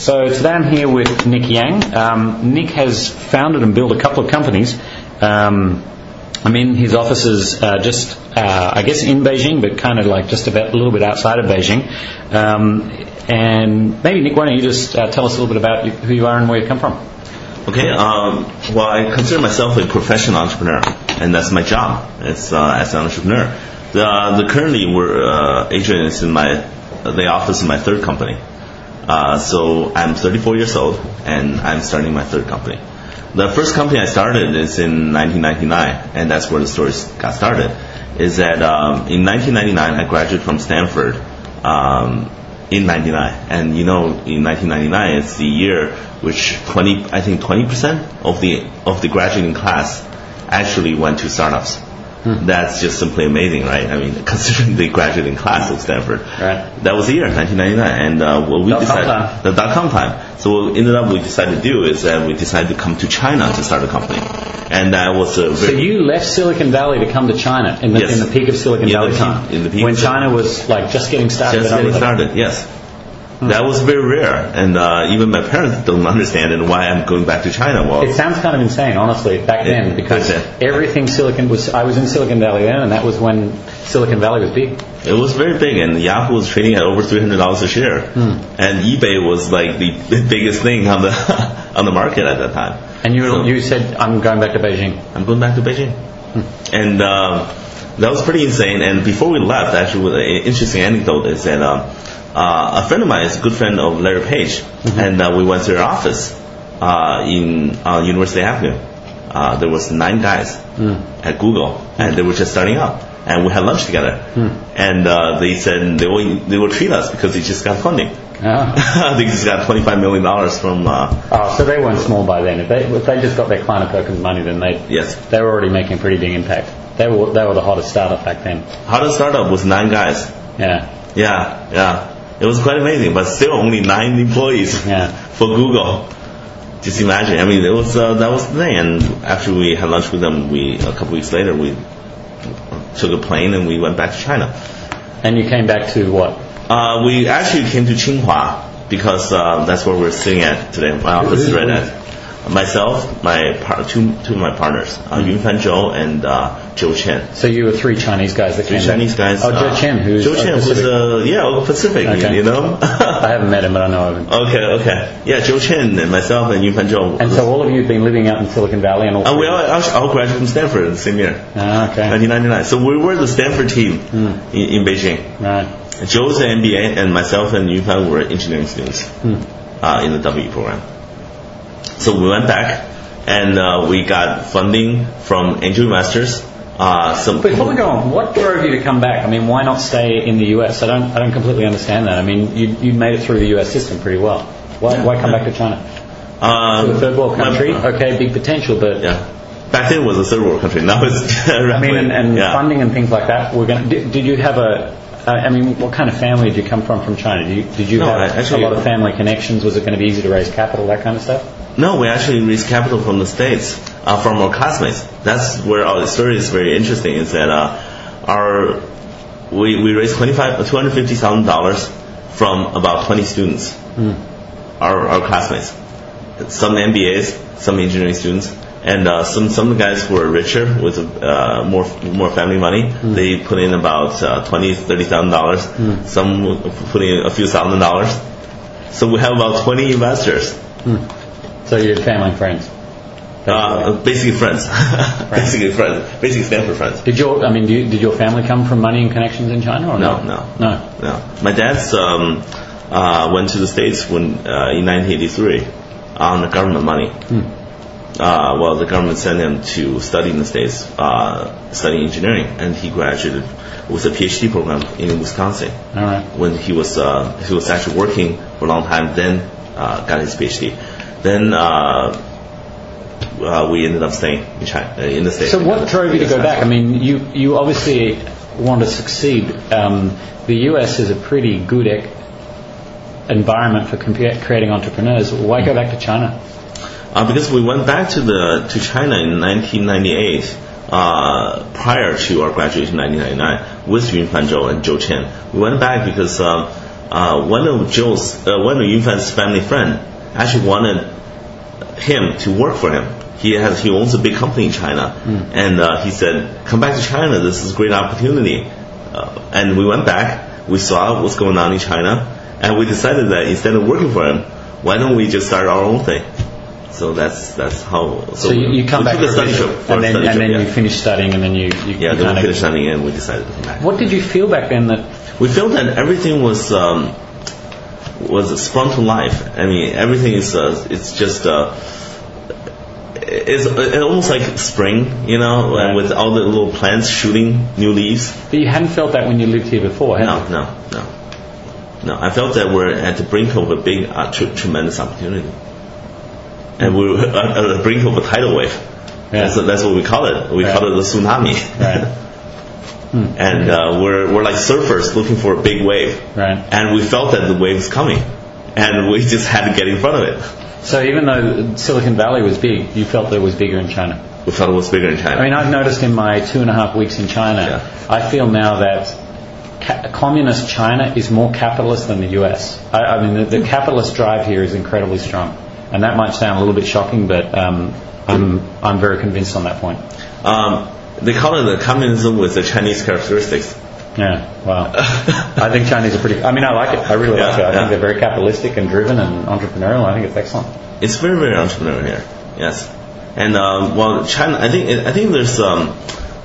So today I'm here with Nick Yang. Um, Nick has founded and built a couple of companies. Um, I'm in his offices uh, just, uh, I guess, in Beijing, but kind of like just about a little bit outside of Beijing. Um, and maybe Nick, why don't you just uh, tell us a little bit about who you are and where you come from? Okay, um, well, I consider myself a professional entrepreneur, and that's my job. It's uh, as an entrepreneur. The, the currently we're uh, Adrian is in my the office in my third company. Uh, so I'm 34 years old, and I'm starting my third company. The first company I started is in 1999, and that's where the story got started. Is that um, in 1999 I graduated from Stanford um, in 99, and you know in 1999 it's the year which 20 I think 20 percent of the of the graduating class actually went to startups. Hmm. That's just simply amazing, right? I mean, considering the graduating class of Stanford. Right. That was the year, 1999, and uh, what we Dot-com decided time. the dot com time. So what ended up we decided to do is that we decided to come to China to start a company, and that was a So you left Silicon Valley to come to China in the, Yes. in the peak of Silicon In Valley peak- time, in the peak when China was like just getting started. just getting started. Yes. That was very rare, and uh, even my parents don't understand and why I'm going back to China. Well, It sounds kind of insane, honestly, back then, because everything Silicon was. I was in Silicon Valley then, and that was when Silicon Valley was big. It was very big, and Yahoo was trading at over three hundred dollars a share, Hmm. and eBay was like the biggest thing on the on the market at that time. And you So- you said I'm going back to Beijing. I'm going back to Beijing, and um, that was pretty insane. And before we left, actually, an interesting anecdote is that um, uh, a friend of mine is a good friend of Larry Page, and uh, we went to their office uh, in uh, University Avenue. Uh, there was nine guys at Google, and they were just starting up. And we had lunch together, and uh, they said they will they will treat us because they just got funding. Oh. they just got twenty five million dollars from uh, oh, so they weren't small by then. If they if they just got their Kleiner Perkins money, then they yes. they were already making a pretty big impact. They were they were the hottest startup back then. Hottest startup was nine guys. Yeah, Yeah, yeah. It was quite amazing, but still only nine employees Yeah. for Google. Just imagine. I mean, it was uh, that was the thing. And after we had lunch with them, we a couple weeks later we took a plane and we went back to China. and you came back to what? Uh, we actually came to Tsinghua because uh, that's where we're sitting at today. My office is right at. Myself, my par- two two of my partners, uh, Yunfan Zhou and uh, Zhou Chen. So you were three Chinese guys that Three came Chinese back. guys. Oh, uh, Joe Chen, who's Zhou Chen of was uh, yeah, Pacific. Okay. You know. I haven't met him, but I know him. Okay, okay. Yeah, Joe Chen and myself and Yunfan Zhou. And so all of you have been living out in Silicon Valley and all. Uh, we all, all graduated from Stanford the same year, Ah, okay. 1999. So we were the Stanford team Hmm. in, in Beijing. Right. Joe's an MBA, and myself and Yunfan were engineering students Hmm. uh, in the WE program. So we went back, and uh, we got funding from angel investors. Uh, some Before we go on, what drove you to come back? I mean, why not stay in the US? I don't, I don't completely understand that. I mean, you, you made it through the US system pretty well. Why, why come back to China? um, To a third world my- country? Okay, big potential, but yeah. Back then it was a third world country. Now it's I mean, and, and yeah. funding and things like that. We're going. Did, did you have a? uh, I mean, what kind of family did you come from from China? Did you, did you No, have actually- a lot of family connections? Was it going to be easy to raise capital, that kind of stuff? No, we actually raised capital from the states, uh, from our classmates. That's where our story is very interesting. Is that uh, our we, we raised twenty five two hundred fifty thousand dollars from about twenty students, our our classmates. Some MBAs, some engineering students, and uh, some some of the guys who are richer with uh, more more family money. They put in about uh, twenty thirty thousand dollars. Some put in a few thousand dollars. So we have about twenty investors. So you had family and friends. Uh, basically friends. basically friends. Basically Stanford friends. Did your I mean, do you, did your family come from money and connections in China or No, no? no. No. No. My dad's um, uh, went to the States when uh, in 1983 on the government money. Uh, well, the government sent him to study in the States, uh, studying engineering, and he graduated with a PhD program in Wisconsin. All right. When he was uh, he was actually working for a long time, then uh, got his PhD. Then uh, uh, we ended up staying in China, uh, in the States. So what drove you to go back? I mean, you you obviously want to succeed. Um, the US is a pretty good ec- environment for compu- creating entrepreneurs. Why go back to China? Uh, because we went back to the to China in 1998, uh, prior to our graduation in 1999, with Yun Fan Zhou and Zhou Chen. We went back because um, uh, one of Joe's, uh, one of Yunfan's family friend actually wanted him to work for him. He has, he owns a big company in China, and uh, he said, "Come back to China. This is a great opportunity." Uh, and we went back. We saw what's going on in China, and we decided that instead of working for him, why don't we just start our own thing? So that's that's how. So, So you, you come back for a study trip, and then, and trip, then yeah. you finish studying, and then you, you, Yeah, you then we finished studying and we decided to come back. What did you feel back then that We felt that everything was um, was sprung to life. I mean, everything is uh, it's just uh, it's, it's almost like spring, you know, Right. and with all the little plants shooting new leaves. but you hadn't felt that when you lived here before? had No, you? no, no, no. I felt that we're at the brink of a big, uh, tr- tremendous opportunity, and we're at at the brink of a tidal wave. Yeah. That's, that's what we call it. We Right. call it the tsunami. Right. and uh, we're we're like surfers looking for a big wave. Right. And we felt that the wave was coming, and we just had to get in front of it. So even though Silicon Valley was big, you felt that it was bigger in China. We felt it was bigger in China. I mean, I've noticed in my two and a half weeks in China, Yeah. I feel now that ca- communist China is more capitalist than the US. I, I mean, the, the capitalist drive here is incredibly strong. And that might sound a little bit shocking, but um, I'm, I'm very convinced on that point. um, they call it the communism with the Chinese characteristics. Yeah, wow. I think Chinese are pretty. I mean, I like it. I really like it. I yeah. think they're very capitalistic and driven and entrepreneurial. I think it's excellent. It's very very entrepreneurial here. Yes, and um, well, China. I think I think there's um,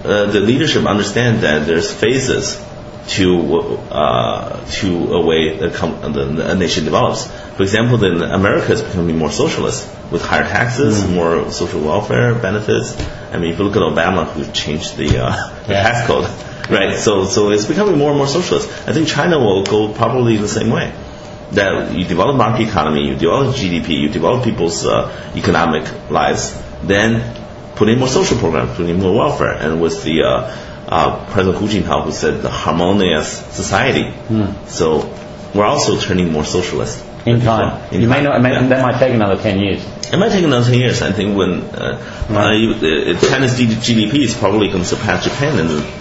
uh, the leadership understand that there's phases to uh, to a way the, com- the a nation develops. For example, then America is becoming more socialist with higher taxes, Mm. more social welfare benefits. I mean, if you look at Obama, who changed the, uh, the Yeah. tax code, right? So so it's becoming more and more socialist. I think China will go probably the same way that you develop market economy, you develop GDP, you develop people's uh, economic lives, then put in more social programs, put in more welfare, and with the uh, uh, President Hu Jintao who said the harmonious society. So we're also turning more socialist. In time. In you may not. May, yeah. That might take another ten years. It might take another 10 years. I think when uh, Right. uh, China's GDP is probably going to surpass Japan in the,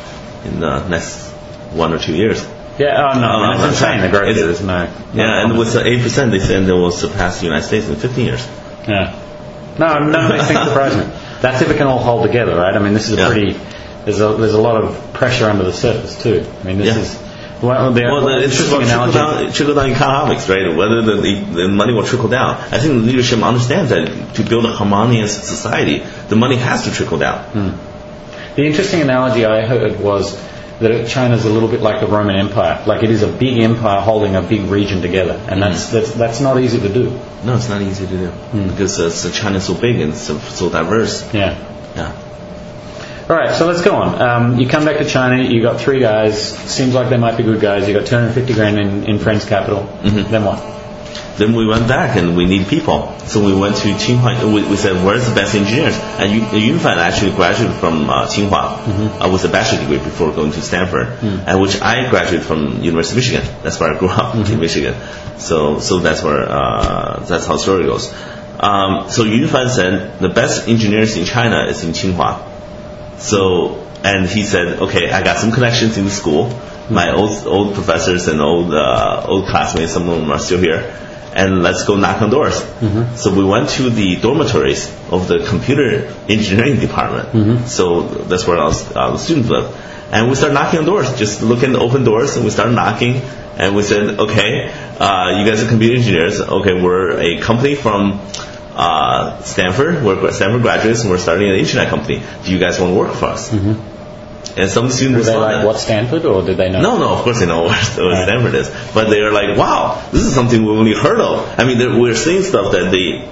in the next one or two years. Yeah. Oh no, Uh, it's insane. The growth is no. Yeah, and with the 8%, they said they will surpass the United States in 15 years. Yeah. No, none of these things surprise me. That's if it can all hold together, right? I mean, this is a Yeah. pretty. There's a there's a lot of pressure under the surface too. I mean, this Yeah. is. Well, the, Well, the, it's interesting trickle analogy. down, trickle down economics, right? Whether the, the, the money will trickle down. I think the leadership understands that to build a harmonious society, the money has to trickle down. Hmm. The interesting analogy I heard was that China's a little bit like the Roman Empire. Like it is a big empire holding a big region together, and that's hmm. that's that's not easy to do. No, it's not easy to do hmm. because uh, China's so big and so, so diverse. Yeah. Yeah. All right, so let's go on. Um, you come back to China. You got three guys. Seems like they might be good guys. You got 250 grand in, in friends capital. Then what? Then we went back and we need people. So we went to Tsinghua. We, we said, where's the best engineers? And Yu- Yunfan actually graduated from uh, Tsinghua uh, with a bachelor degree before going to Stanford, and which I graduated from University of Michigan. That's where I grew up in Michigan. So so that's where uh, that's how the story goes. Um, so Yunfan said the best engineers in China is in Tsinghua. So, and he said, okay, I got some connections in the school. My old old professors and old uh, old classmates, some of them are still here, and let's go knock on doors. So we went to the dormitories of the computer engineering department. So that's where all uh, the students live, and we started knocking on doors, just looking at the open doors, and we started knocking, and we said, okay, uh, you guys are computer engineers. Okay, we're a company from uh, Stanford. We're Stanford graduates, and we're starting an internet company. Do you guys want to work for us? And some students Were they like what Stanford, or did they know? No, no, of course they know what, what Right. Stanford is, but they are like, wow, this is something we only heard of. I mean, we're seeing stuff that they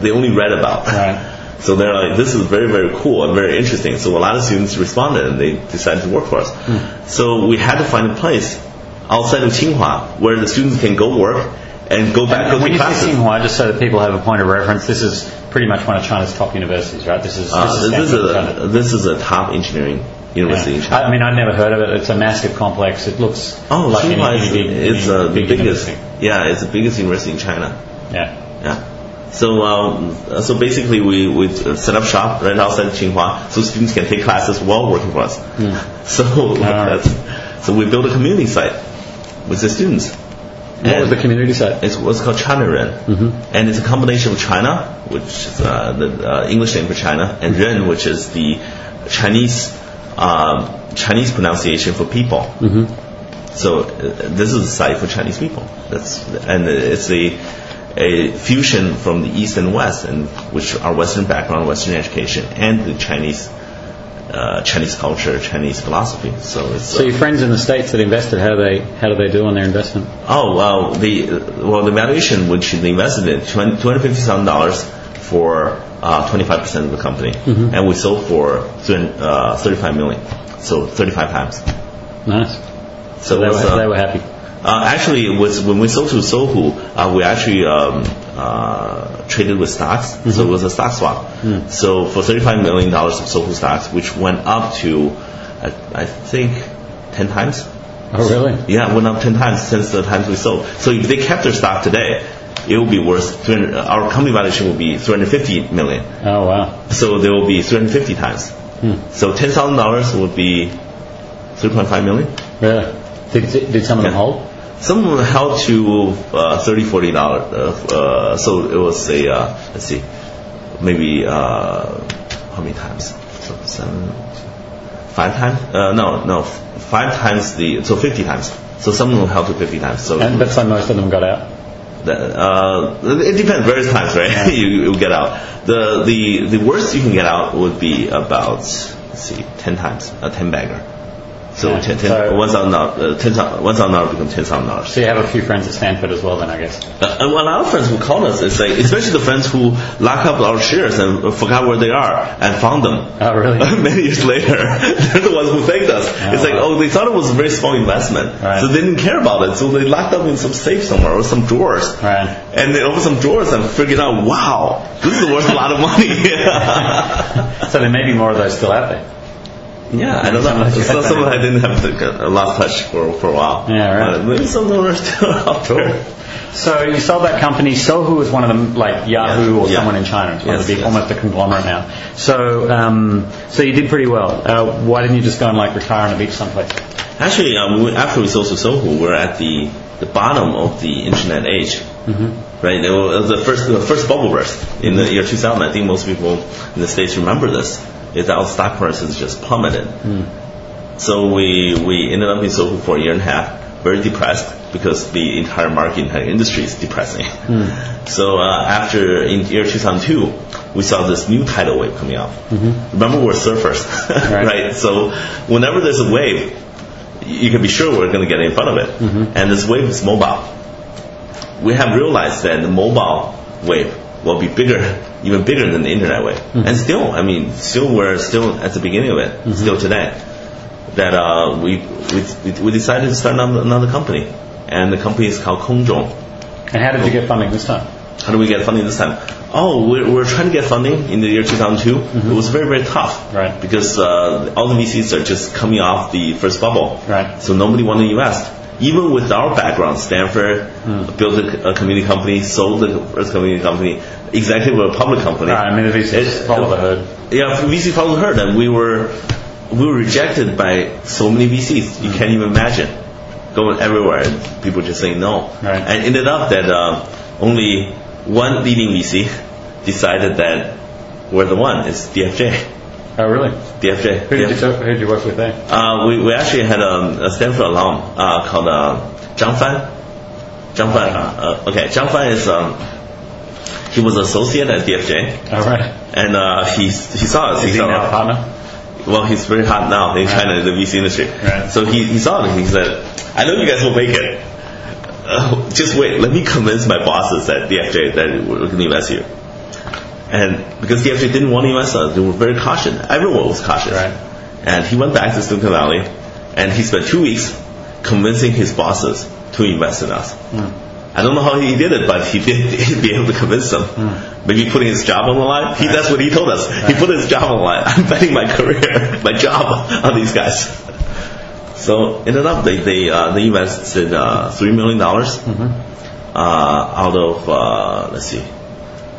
they only read about. Right. So they're like, this is very, very cool and very interesting. So a lot of students responded and they decided to work for us. Hmm. So we had to find a place outside of Tsinghua where the students can go work and go back And go when to you say classes. Tsinghua, just so that people have a point of reference, this is pretty much one of China's top universities, right? This is Uh, this is this, is a, this is a top engineering university in China. I mean, I'd never heard of it. It's a massive complex. It looks Oh, like any is big, it's uh, the big biggest. university. Yeah, it's the biggest university in China. Yeah. Yeah. So um, so basically, we we set up shop right outside of Tsinghua, so students can take classes while working for us. So that's so we built a community site with the students. What was the community site? It's what's called China Ren, mm-hmm. and it's a combination of China, which is uh, the uh, English name for China, and Ren, which is the Chinese um, Chinese pronunciation for people. Mm-hmm. So uh, this is a site for Chinese people. That's and it's a a fusion from the East and West, and which are Western background, Western education, and the Chinese uh, Chinese culture, Chinese philosophy. So it's So your friends in the states that invested, how do they how do they do on their investment? Oh well, the well the valuation which they invested in two hundred fifty thousand dollars for twenty five percent of the company, and we sold for uh, thirty five million, so thirty five times. Nice. So They was, were, uh, they were happy. uh, actually, it was when we sold to Sohu, uh, we actually um, uh, traded with stocks, so it was a stock swap. So for thirty-five million dollars of Sohu stocks, which went up to, I, I think, ten times. Oh, really? Yeah, went up ten times since the times we sold. So if they kept their stock today, it will be worth 300, uh, our company valuation will be three hundred fifty million. Oh, wow. So there will be three hundred fifty times. So ten thousand dollars would be three point five million. Really? Did, did some of them Yeah. hold? Some them held to uh, 30 40 dollars. Uh, uh, so it was a uh, let's see, maybe uh, how many times? So seven, five times? Uh, no, no, five times the so 50 times. So some them held to 50 times. So And that's why most of them got out. that, uh, it depends. Various times, right? you, you get out. The the the worst you can get out would be about let's see, 10 times a 10 bagger. So. 10, 10, So- one thousand dollars, uh, ten thousand, one thousand dollars becomes ten thousand dollars. So you have a few friends at Stanford as well then, I guess. Uh, and of our friends who called us, it's like, especially the friends who lock up our shares and forgot where they are and found them. Oh, really? Many years later, they're the ones who thanked us. it's like, wow. oh, they thought it was a very small investment, Right. so they didn't care about it. So they locked up in some safe somewhere or some drawers, Right. and they opened some drawers and figured out, wow, this is worth a lot of money. So there may be more of those still out there. Yeah, I don't know. of you Some, had some of that. I didn't have the, a lost touch for for a while. Yeah, right. Maybe some of are still out there. So you sold that company. Sohu was one of them, like Yahoo Yeah, or yeah. someone in China. It's one of Yes, the big, yes. almost a conglomerate now. So, um, so you did pretty well. Uh, why didn't you just go and like retire on a beach someplace? Actually, um, we, after we sold to Sohu, we're at the, the bottom of the internet age. Mm-hmm. Right? It was the first the first bubble burst in the year 2000. I think most people in the states remember this. Is that our stock prices just plummeted. Hmm. So we we ended up in Sohu for a year and a half, very depressed because the entire market, entire industry is depressing. Hmm. So uh, after in year 2002, we saw this new tidal wave coming up. Mm-hmm. Remember, we're surfers, Right. right? So whenever there's a wave, you can be sure we're going to get in front of it. Mm-hmm. And this wave is mobile. We have realized that the mobile wave will be bigger, even bigger than the internet wave. And still, I mean, still we're still at the beginning of it, still today. That uh, we, we we decided to start another, another company, and the company is called Kongzhong. And how did you get funding this time? How do we get funding this time? Oh, we're, we're trying to get funding in the year 2002. It was very, very tough. Right. Because uh, all the VCs are just coming off the first bubble. Right. So nobody wanted to invest. Even with our background, Stanford built a, a community company, sold the first community company, executive of a public company. Right, I mean, the VCs follow the herd. Yeah, VC followed her, and we were we were rejected by so many VCs. You can't even imagine. Going everywhere, and people just saying no. Right. And ended up that uh, only one leading VC decided that we're the one. It's DFJ. Oh, really? DFJ. Who did, you, talk- who did you work with there? Uh, we, we actually had um, a Stanford alum uh, called uh, Zhang Fan. Zhang Fan. Uh, uh, okay, Zhang Fan is um, he was associate at DFJ, Oh, right. and uh, he he saw us. Is he saw now a partner? well, he's very hot now in China, in the VC industry. Right. So he, he saw it and he said, I know you guys will make it. Uh, just wait, let me convince my bosses at DFJ that we're going to invest here. And because DFJ didn't want to invest us, they were very cautious. Everyone was cautious. Right. And he went back to Silicon Valley and he spent two weeks convincing his bosses to invest in us. I don't know how he did it, but he did be able to convince them. Maybe putting his job on the line. He, that's what he told us. He put his job on the line. I'm betting my career, my job on these guys. So ended up they they uh, they invested uh, three million dollars uh, out of uh, let's see,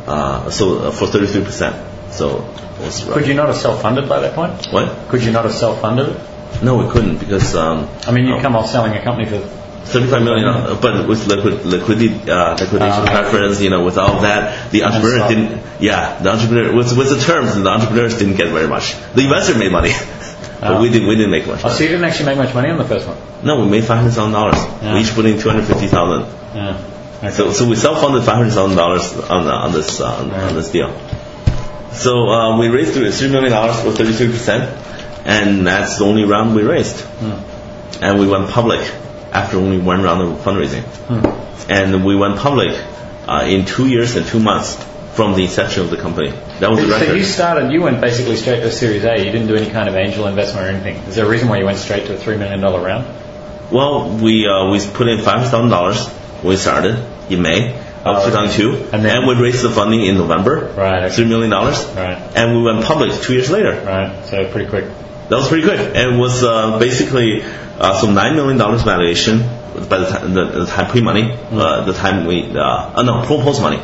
uh, so uh, for thirty three percent. So it was Could you not have self-funded by that point? what? Could you not have self-funded it? No, we couldn't because um, I mean, you oh, come off selling a company for 35 million, uh, but with liquid, liquidity, uh, liquidation Ah. preference, you know, with all that, the entrepreneur didn't, yeah, the entrepreneur, with, with the terms, the entrepreneurs didn't get very much. The investor made money, but Ah. we didn't, we didn't make much. Oh, so you didn't actually make much money on the first one? No, we made $500,000. Yeah. We each put in 250000 Yeah. So, so we self-funded $500,000 on, on this, uh, on, on this deal. So, uh, we raised $3 million for 33%, and that's the only round we raised. Hmm. And we went public after only one round of fundraising. Hmm. And we went public uh, in two years and two months from the inception of the company. That was the So record. you started, you went basically straight to Series A. You didn't do any kind of angel investment or anything. Is there a reason why you went straight to a $3 million round? Well, we uh, we put in five thousand dollars when we started in May of Oh, 2002, And then- we raised the funding in November, Right, okay. three million dollars, Right. and we went public two years later. Right, so pretty quick. That was pretty quick, and it was uh, basically uh, some nine million dollars valuation by the time the, the time pre money, uh, the time we uh, uh, no pro post money,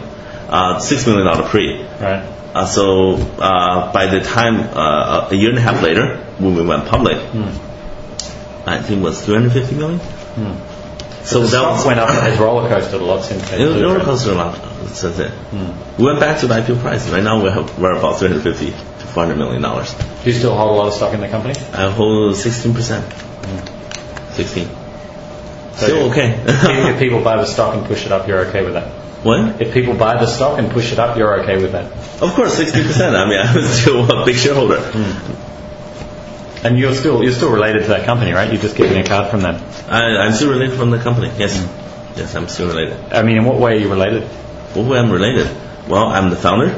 uh, six million dollar pre. Right. Uh, so uh, by the time uh, a year and a half later, when we went public, I think it was 350 million. So the stock went up, has roller coasted a lot since then. it roller right? coaster amount. That's it. We went back to the IPO price. Right now we have, we're about 350 to 400 million dollars. Do you still hold a lot of stock in the company? I hold 16 percent. 16. So Still okay. if people buy the stock and push it up, you're okay with that? what? If people buy the stock and push it up, you're okay with that? Of course, 16 percent. I mean, I'm still a big shareholder. Hmm. And you're still you're still related to that company, right? You're just getting a card from them. I, I'm still related from the company. Yes, yes, I'm still related. I mean, in what way are you related? What way I'm related? Well, I'm the founder.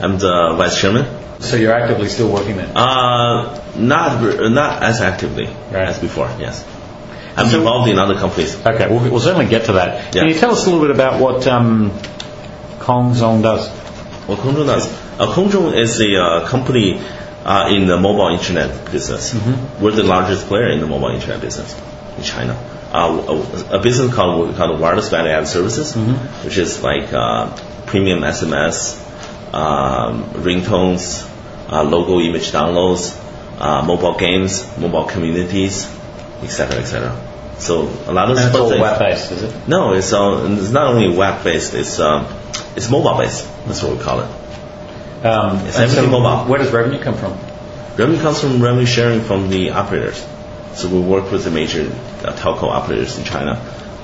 I'm the vice chairman. So you're actively still working there. Uh, not not as actively Right. as before. Yes, I'm So- involved in other companies. Okay, we'll, we'll certainly get to that. Can you tell us a little bit about what um, Kongzhong does? Well, Kongzhong does. Uh, Kongzhong is a uh, company uh, in the mobile internet business. We're the largest player in the mobile internet business in China. Uh, a, a business called what we call the wireless value added services, which is like uh, premium SMS, um, ringtones, uh, logo image downloads, uh, mobile games, mobile communities, etc., etc. So a lot of it's all web based, is it? no, it's uh, it's not only web based. It's um, it's mobile based. That's what we call it. Um, It's and so everything mobile. Where does revenue come from? Revenue comes from revenue sharing from the operators. So we work with the major uh, telco operators in China,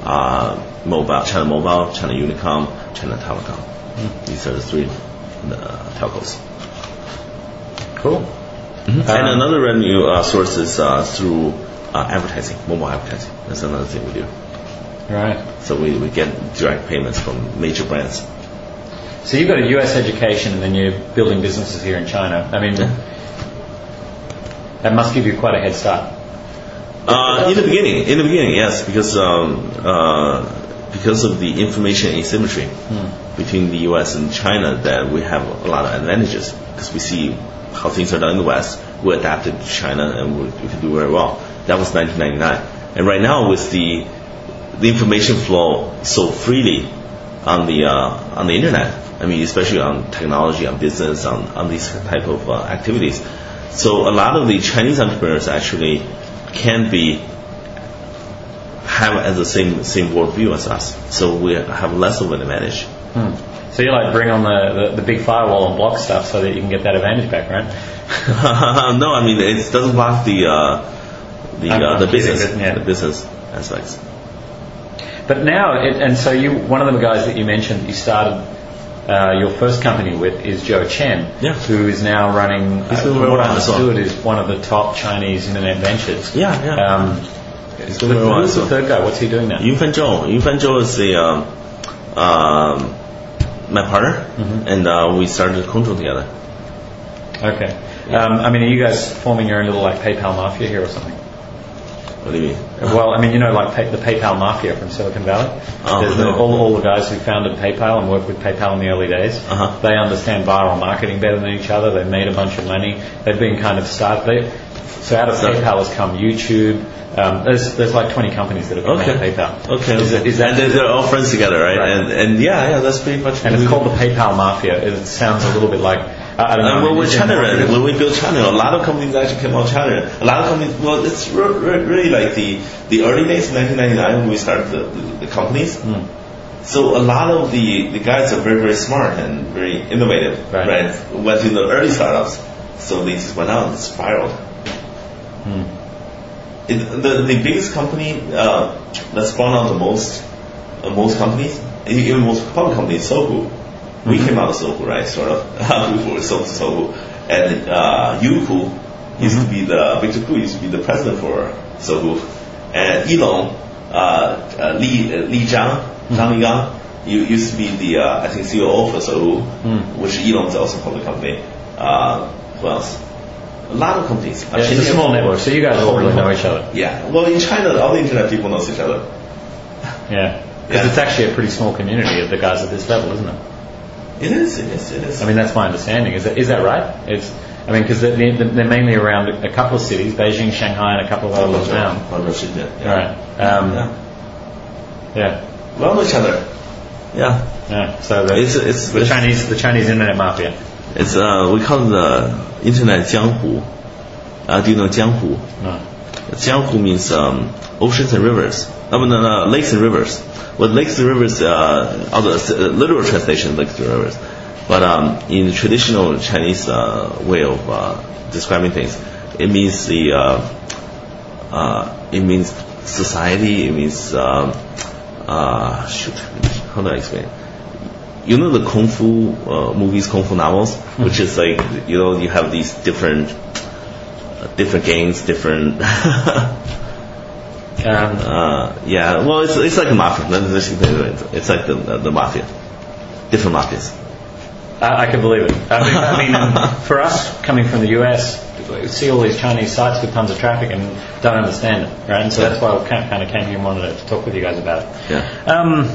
uh, mobile, China Mobile, China Unicom, China Telecom. These are the three uh, telcos. Cool. and another revenue uh, source is uh, through uh, advertising, mobile advertising. That's another thing we do. Right. So we, we get direct payments from major brands. So you've got a US education and then you're building businesses here in China. I mean, that must give you quite a head start. Uh, in the beginning, in the beginning, yes, because um, uh, because of the information asymmetry between the U.S. and China, that we have a lot of advantages because we see how things are done in the West. We adapted to China and we, we can do very well. That was 1999, and right now with the the information flow so freely on the uh, on the internet. I mean, especially on technology, on business, on, on these type of uh, activities. So a lot of the Chinese entrepreneurs actually can be have as the same same worldview as us. So we have less of an advantage. So you like bring on the, the, the big firewall and block stuff so that you can get that advantage back, right? no, I mean it doesn't block the uh, the uh, the business yeah. the business aspects. But now, it, and so you, one of the guys that you mentioned, you started uh, your first company with is Joe Chen, Yeah. who is now running. He's uh, doing from very what I well as well. understood, is one of the top Chinese internet ventures. Yeah, yeah. Um, He's but doing who's the third guy? What's he doing now? Yunfan Zhou. Yunfan Zhou is the um, um, my partner, Mm-hmm. and uh, we started Kongzhong together. Okay. Um, I mean, are you guys forming your own little like PayPal mafia here or something? What do you mean? Well, I mean, you know, like pay, the PayPal mafia from Silicon Valley. Oh, There's the, all, all the guys who founded PayPal and worked with PayPal in the early days. Uh-huh. They understand viral marketing better than each other. They've made a bunch of money. They've been kind of started. They, so out of So- PayPal has come YouTube. Um, there's there's like 20 companies that have come Okay. out of PayPal. Okay. Is, okay. it, is that and they're, they're all friends together, right? Right. And and yeah, yeah, that's pretty much. and it's called the PayPal mafia. It sounds a little bit like I, I don't know. Uh, well, mean, with is China, more when we built China, a lot of companies actually came out of China. A lot of companies, well, it's re- re- really like the, the early days, 1999, when we started the, the, the companies. Hmm. So a lot of the, the guys are very, very smart and very innovative, Right. right? Went to the early startups. So they just went out and spiraled. Hmm. It, the, the biggest company uh, that spawned out the most, uh, most companies, even most public companies, Sohu. We Mm-hmm. came out of Sohu, right? Sort of. we were sold to Sohu. And uh, Youku used Mm-hmm. to be the, Victor Koo used to be the president for Sohu. And Elon, uh, uh, Li, uh, Li Zhang, Mm-hmm. Zhang Ligang, you used to be the, uh, I think, COO for Sohu, Mm. which Elon's also a public company. Uh, who else? A lot of companies. Yeah, it's a small network, so you guys all really know each other. Yeah. Well, in China, all the internet people know each other. Yeah. Because Yeah. it's actually a pretty small community of the guys at this level, isn't it? It is. It is. It is. I mean, that's my understanding. Is that, is that right? It's, I mean, because they're, they're mainly around a couple of cities, Beijing, Shanghai, and a couple of others around. Partnership, yeah. All right. Um, Yeah. yeah. We all know each other. Yeah. Yeah. So the, It's it's the it's, Chinese, the Chinese internet mafia. it's uh we call it the internet jianghu. Uh, do you know jianghu? No. Jianghu means um, oceans and rivers. No, no, no, lakes and rivers. Well, lakes and rivers, uh, other uh, literal translation, lakes and rivers. But um, in the traditional Chinese uh, way of uh, describing things, it means the uh, uh, it means society. It means um, shoot, how do I explain? You know the kung fu uh, movies, kung fu novels, which is like you know you have these different uh, different gangs, different. Um, Uh, yeah, well, it's, it's like a mafia. It's like the, the, the mafia. Different mafias. I, I can believe it. I mean, I mean um, for us coming from the US, we see all these Chinese sites with tons of traffic and don't understand it, right? And so that's why we kind of came here and wanted to talk with you guys about it. Yeah. Um,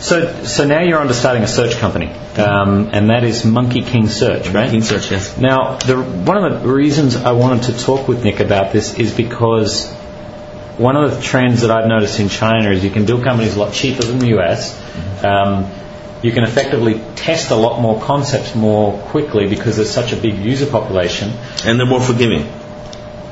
so, so now you're on to starting a search company, um, and that is Monkey King Search, right? King search, yes. Now, the, one of the reasons I wanted to talk with Nick about this is because one of the trends that I've noticed in China is you can build companies a lot cheaper than the US. Um, you can effectively test a lot more concepts more quickly because there's such a big user population. And they're more forgiving.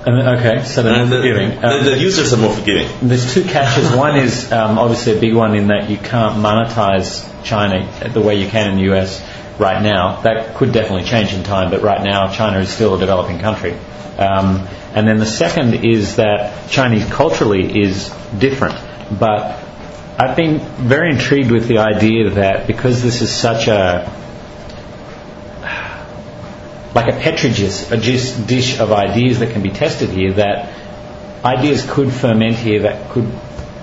And, okay, so they're not the, forgiving. the, Um, the users are more forgiving. there's two catches. One is um, obviously a big one in that you can't monetize China the way you can in the US right now. That could definitely change in time, but right now China is still a developing country. Um, and then the second is that Chinese culturally is different, but I've been very intrigued with the idea that because this is such a like a petri dish, a dish, dish of ideas that can be tested here, that ideas could ferment here that could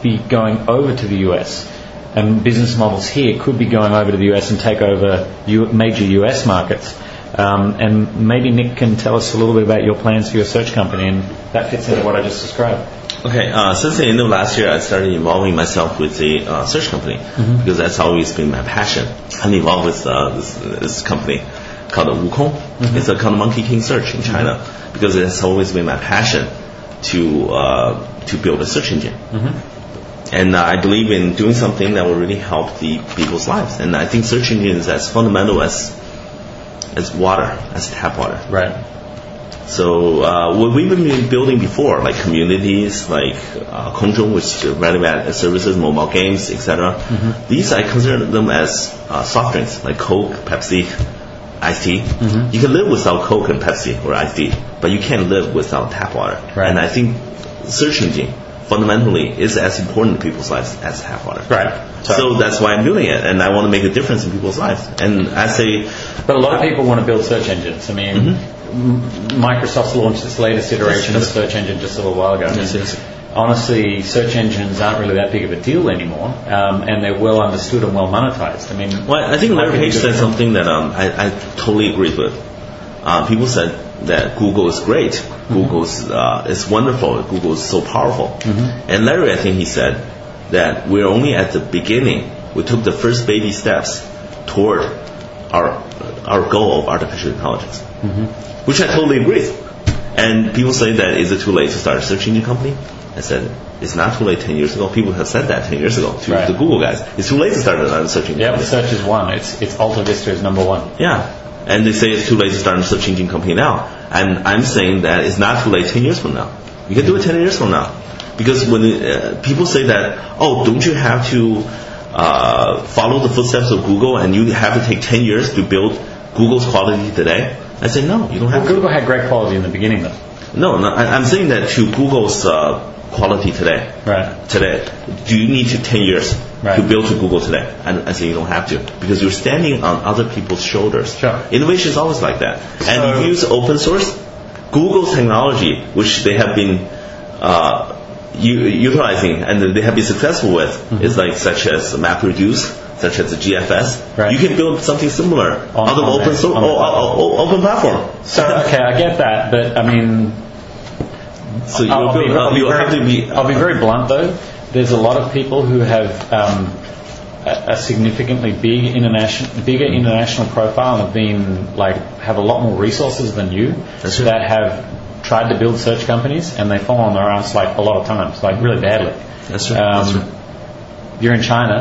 be going over to the US. And business models here could be going over to the US and take over U- major US markets. Um, and maybe Nick can tell us a little bit about your plans for your search company, and that fits into what I just described. Okay, uh, since the end of last year, I started involving myself with the uh, search company because that's always been my passion. I'm involved with uh, this, this company called Wukong. It's a called Monkey King Search in China because it has always been my passion to uh, to build a search engine. And uh, I believe in doing something that will really help the people's lives. And I think search engine is as fundamental as as water, as tap water. Right. So uh, what we've been building before, like communities, like uh, Kongzhong, which is value-added services, mobile games, etc. These I consider them as uh, soft drinks, like Coke, Pepsi, iced tea. Mm-hmm. You can live without Coke and Pepsi or iced tea, but you can't live without tap water. Right. And I think search engine fundamentally is as important to people's lives as tap water. Right. So that's why I'm doing it, and I want to make a difference in people's lives. And I say, But a lot of people want to build search engines. I mean, M- Microsoft's launched its latest iteration of a search engine just a little while ago. Yes. Honestly, search engines aren't really that big of a deal anymore, um, and they're well understood and well monetized. I mean, Well, I think Larry Page said something that um, I, I totally agree with. Uh, people said that Google is great, Google is, uh, is wonderful, Google is so powerful. And Larry, I think he said that we're only at the beginning. We took the first baby steps toward our our goal of artificial intelligence, which I totally agree. And people say that is it too late to start a search engine company? I said it's not too late 10 years ago. People have said that 10 years ago to Right. the Google guys. It's too late to start a search engine Yeah, search is one. It's it's Alta Vista is number one. Yeah. And they say it's too late to start a search engine company now. And I'm saying that it's not too late 10 years from now. You can do it 10 years from now. Because when uh, people say that, oh, don't you have to uh, follow the footsteps of Google and you have to take 10 years to build Google's quality today? I said, no, you don't have Well, to. Google had great quality in the beginning, though. No, no I, I'm saying that to Google's uh, quality today. Right. Today, do you need to 10 years Right. to build to Google today? And I say you don't have to because you're standing on other people's shoulders. Sure. Innovation is always like that. So- and if you use open source, Google's technology, which they have been uh, u- utilizing and they have been successful with, is like such as MapReduce, such as the GFS. Mm-hmm. Right. You can build something similar On- on open source, on oh, oh, oh, open platform. So okay, I get that, but I mean, So I'll, I'll be, I'll be you have to very, be. I'll be very blunt though. There's a lot of people who have um, a, a significantly big international, bigger international profile and have been like have a lot more resources than you That's right. that have tried to build search companies and they fall on their ass like a lot of times, like really badly. That's right. Um, That's right. Mm-hmm. You're in China.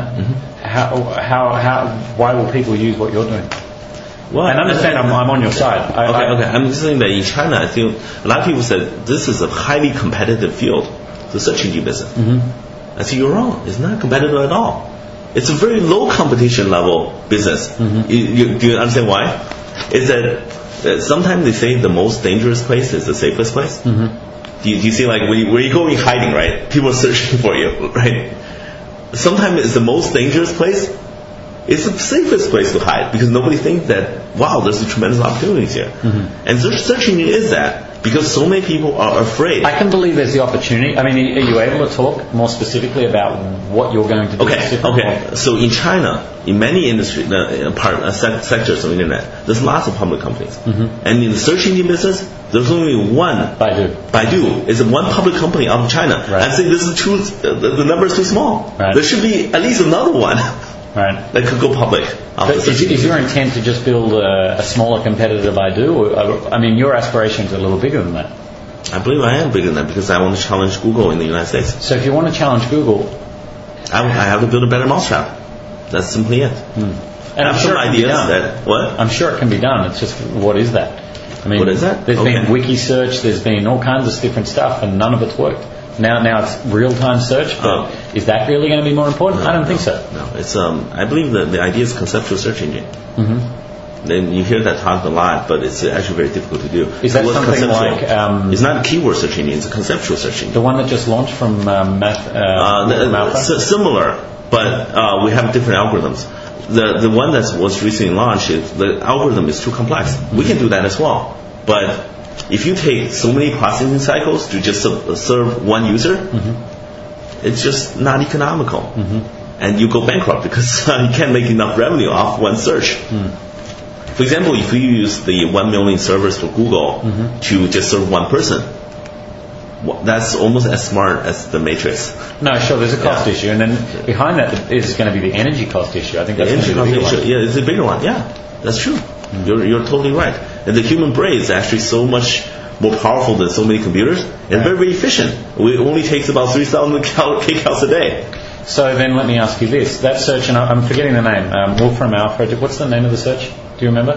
How, how, how, why will people use what you're doing? Well, And understand, I'm, I'm on your side. I, Okay, I- okay. I'm just saying that in China, I think a lot of people said this is a highly competitive field, the search engine business. Mm-hmm. I say you're wrong. It's not competitive at all. It's a very low competition level business. Mm-hmm. You, you, do you understand why? Is that sometimes they say the most dangerous place is the safest place. Mm-hmm. Do, you, do you see like when you, where you go in hiding, right? People are searching for you, right? Sometimes it's the most dangerous place it's the safest place to hide because nobody thinks that wow, there's a tremendous opportunities here. Mm-hmm. And search, search engine is that because so many people are afraid. I can believe there's the opportunity. I mean, are you able to talk more specifically about what you're going to do? Okay, okay. So in China, in many industry uh, part uh, sec- sectors of internet, there's lots of public companies, Mm-hmm. and in the search engine business, there's only one. Baidu. Baidu is one public company out of China. Right. I say this is too. uh, The, the number is too small. Right. There should be at least another one Right. that could go public. Is, is your intent to just build a, a smaller competitor to Baidu? Uh, I mean, your aspirations are a little bigger than that. I believe I am bigger than that because I want to challenge Google in the United States. So if you want to challenge Google, I, I have to build a better mousetrap. That's simply it. and I I'm sure some it can be ideas done. that what? I'm sure it can be done. It's just what is that? I mean, What is that? There's been wiki search. There's been all kinds of different stuff, and none of it's worked. Now, now it's real time search. But Oh. is that really going to be more important? I don't think so. No, it's um. I believe that the idea is conceptual search engine. Mm-hmm. Then you hear that talked a lot, but it's actually very difficult to do. Is that something like, um, it's not a keyword search engine. It's a conceptual search engine. The one that just launched from um, Math, uh, Uh, the- s- similar, but uh, we have different algorithms. The the one that was recently launched, the algorithm is too complex. We can do that as well, but if you take so many processing cycles to just serve uh, one user, mm-hmm. it's just not economical, mm-hmm. and you go bankrupt because uh, you can't make enough revenue off one search. Mm-hmm. For example, if you use the one million servers for Google to just serve one person, that's almost as smart as the matrix. No, sure. There's a cost Yeah. issue, and then behind that is going to be the energy cost issue. I think The that's energy the bigger consumption, one. yeah, it's a bigger one. Yeah, that's true. You're, you're totally right. And the human brain is actually so much more powerful than so many computers and very, very efficient. It only takes about 3,000 cal- kcals a day. So then let me ask you this. That search, and I'm forgetting the name, um, Wolfram Alpha, what's the name of the search? Do you remember?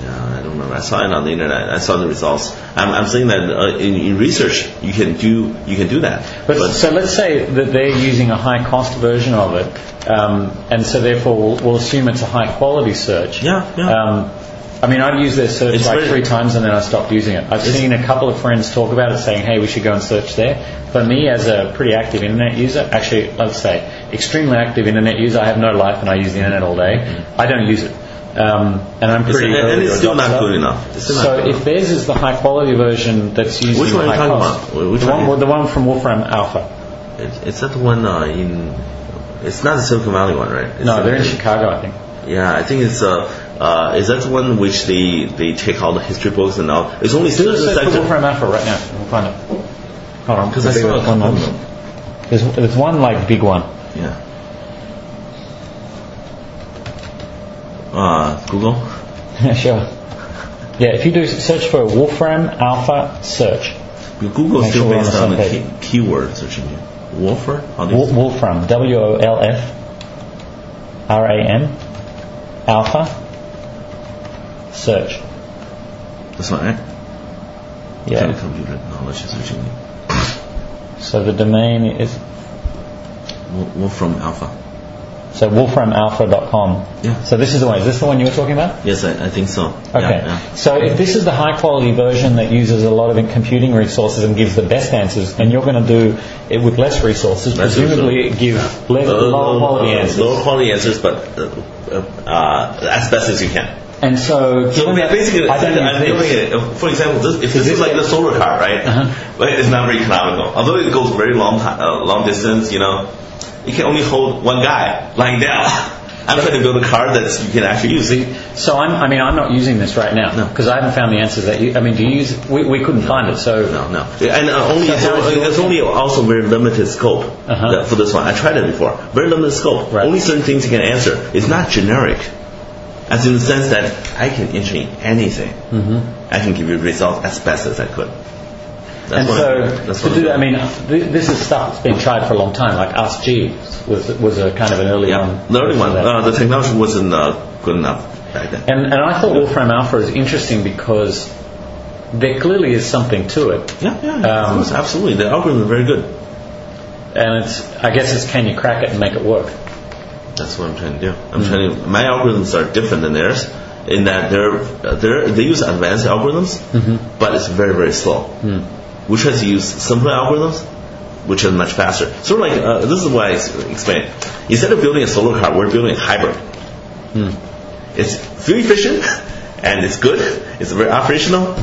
Yeah, I don't remember. I saw it on the internet. I saw the results. I'm, I'm saying that uh, in, in research, you can do you can do that. But, so let's say that they're using a high cost version of it, um, and so therefore we'll, we'll assume it's a high quality search. Yeah, yeah. Um, I mean, I've used their search It's like very- three times and then I stopped using it. I've seen a couple of friends talk about it saying, hey, we should go and search there. For me, as a pretty active internet user, actually, let's say, extremely active internet user, I have no life and I use the internet all day, I don't use it. Um, and I'm pretty and- and it's still not good enough. Not So good if theirs is the high quality version that's using Which one are you talking about? Which the one? one, the one from Wolfram Alpha. It, it's not the one uh, in. It's not the Silicon Valley one, right? It's No, the- they're in Chicago, I think. Yeah, I think it's uh, uh, is that the one which they they take all the history books and all? It's only Do certain a search for. Wolfram Alpha right now. We'll find it. Hold on, Because I saw one. couple. There's, there's one like big one. Yeah. Uh, Google. Yeah, sure. Yeah, if you do search for Wolfram Alpha search, Google is still sure we're on based the on the key, keyword search engine. Wolfer? How Wol- Wolfram, W O L F R A M, Alpha search. That's not right. Yeah. Computer knowledge engine. So the domain is Wolfram Alpha. so wolframalpha.com. Yeah. So this is the one. Is this the one you were talking about? Yes, I, I think so. Okay. Yeah, yeah. So if this is the high quality version that uses a lot of computing resources and gives the best answers, and you're going to do it with less resources, presumably it gives less, Uh, lower quality answers. Lower quality answers, but uh, uh, as best as you can. And so, So that basically, I I'm use it. uh, For example, this, if this is like the solar car, right? Uh-huh. But it's not very economical. Although it goes very long, uh, long distance, you know, it can only hold one guy lying down. I'm trying to build a car that you can actually use. so I'm, I mean, I'm not using this right now No. because I haven't found the answers that you. I mean, do you use? We, we couldn't find it, so No, no, and uh, only So it's, how is only- it's only also very limited scope Uh-huh. that- for this one. I tried it before. Very limited scope. Right. Only certain things you can answer. It's not generic, as in the sense that I can enter in anything. Mm-hmm. I can give you results as best as I could. That's and so to do that, I mean, th- this is stuff that's been tried for a long time. Like Ask Jeeves was was a kind of an early Yeah, one. the early one. Uh, the technology wasn't uh, good enough back then. And, and I thought Wolfram Alpha is interesting because there clearly is something to it. yeah, yeah, Um, course, absolutely. The algorithm is very good. And it's, I guess it's can you crack it and make it work? That's what I'm trying to do. I'm trying to. My algorithms are different than theirs in that they're they're they use advanced algorithms, but it's very very slow. We try to use simpler algorithms, which are much faster. Sort of like uh, this is what I ex- explained. Instead of building a solar car, we're building a hybrid. It's fuel efficient and it's good. It's very operational,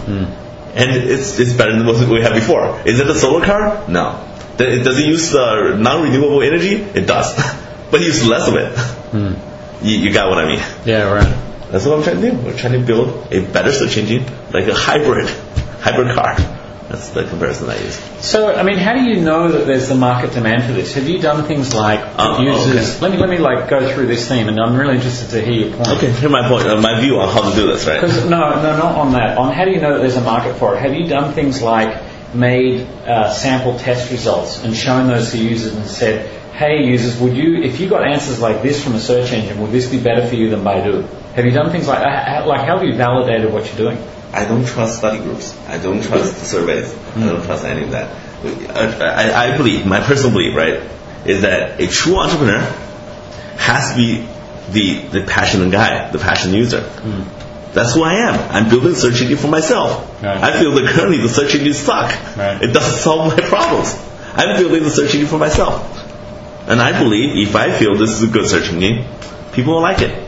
and it's it's better than what we had before. Is it a solar car? No. Does it use uh, non-renewable energy? It does, but it uses less of it. You, you got what I mean? Yeah, right. That's what I'm trying to do. We're trying to build a better search engine, like a hybrid, hybrid car. That's the comparison I use. So, I mean, how do you know that there's the market demand for this? Have you done things like users? uses? Let me let me like go through this theme, and I'm really interested to hear your point. Okay, here's my point, uh, my view on how to do this, right? No, no, not on that. On how do you know that there's a market for it? Have you done things like made uh, sample test results and shown those to users and said, "Hey, users, would you, if you got answers like this from a search engine, would this be better for you than Baidu?" Have you done things like that? Like, how have you validated what you're doing? I don't trust study groups. I don't trust the surveys. I don't hmm. trust any of that. I, I, believe, my personal belief, right, is that a true entrepreneur has to be the, the passionate guy, the passionate user. Hmm. That's who I am. I'm building search engine for myself. Right. I feel that currently the search engine suck. Right. It doesn't solve my problems. I'm building the search engine for myself. And I believe if I feel this is a good search engine, people will like it.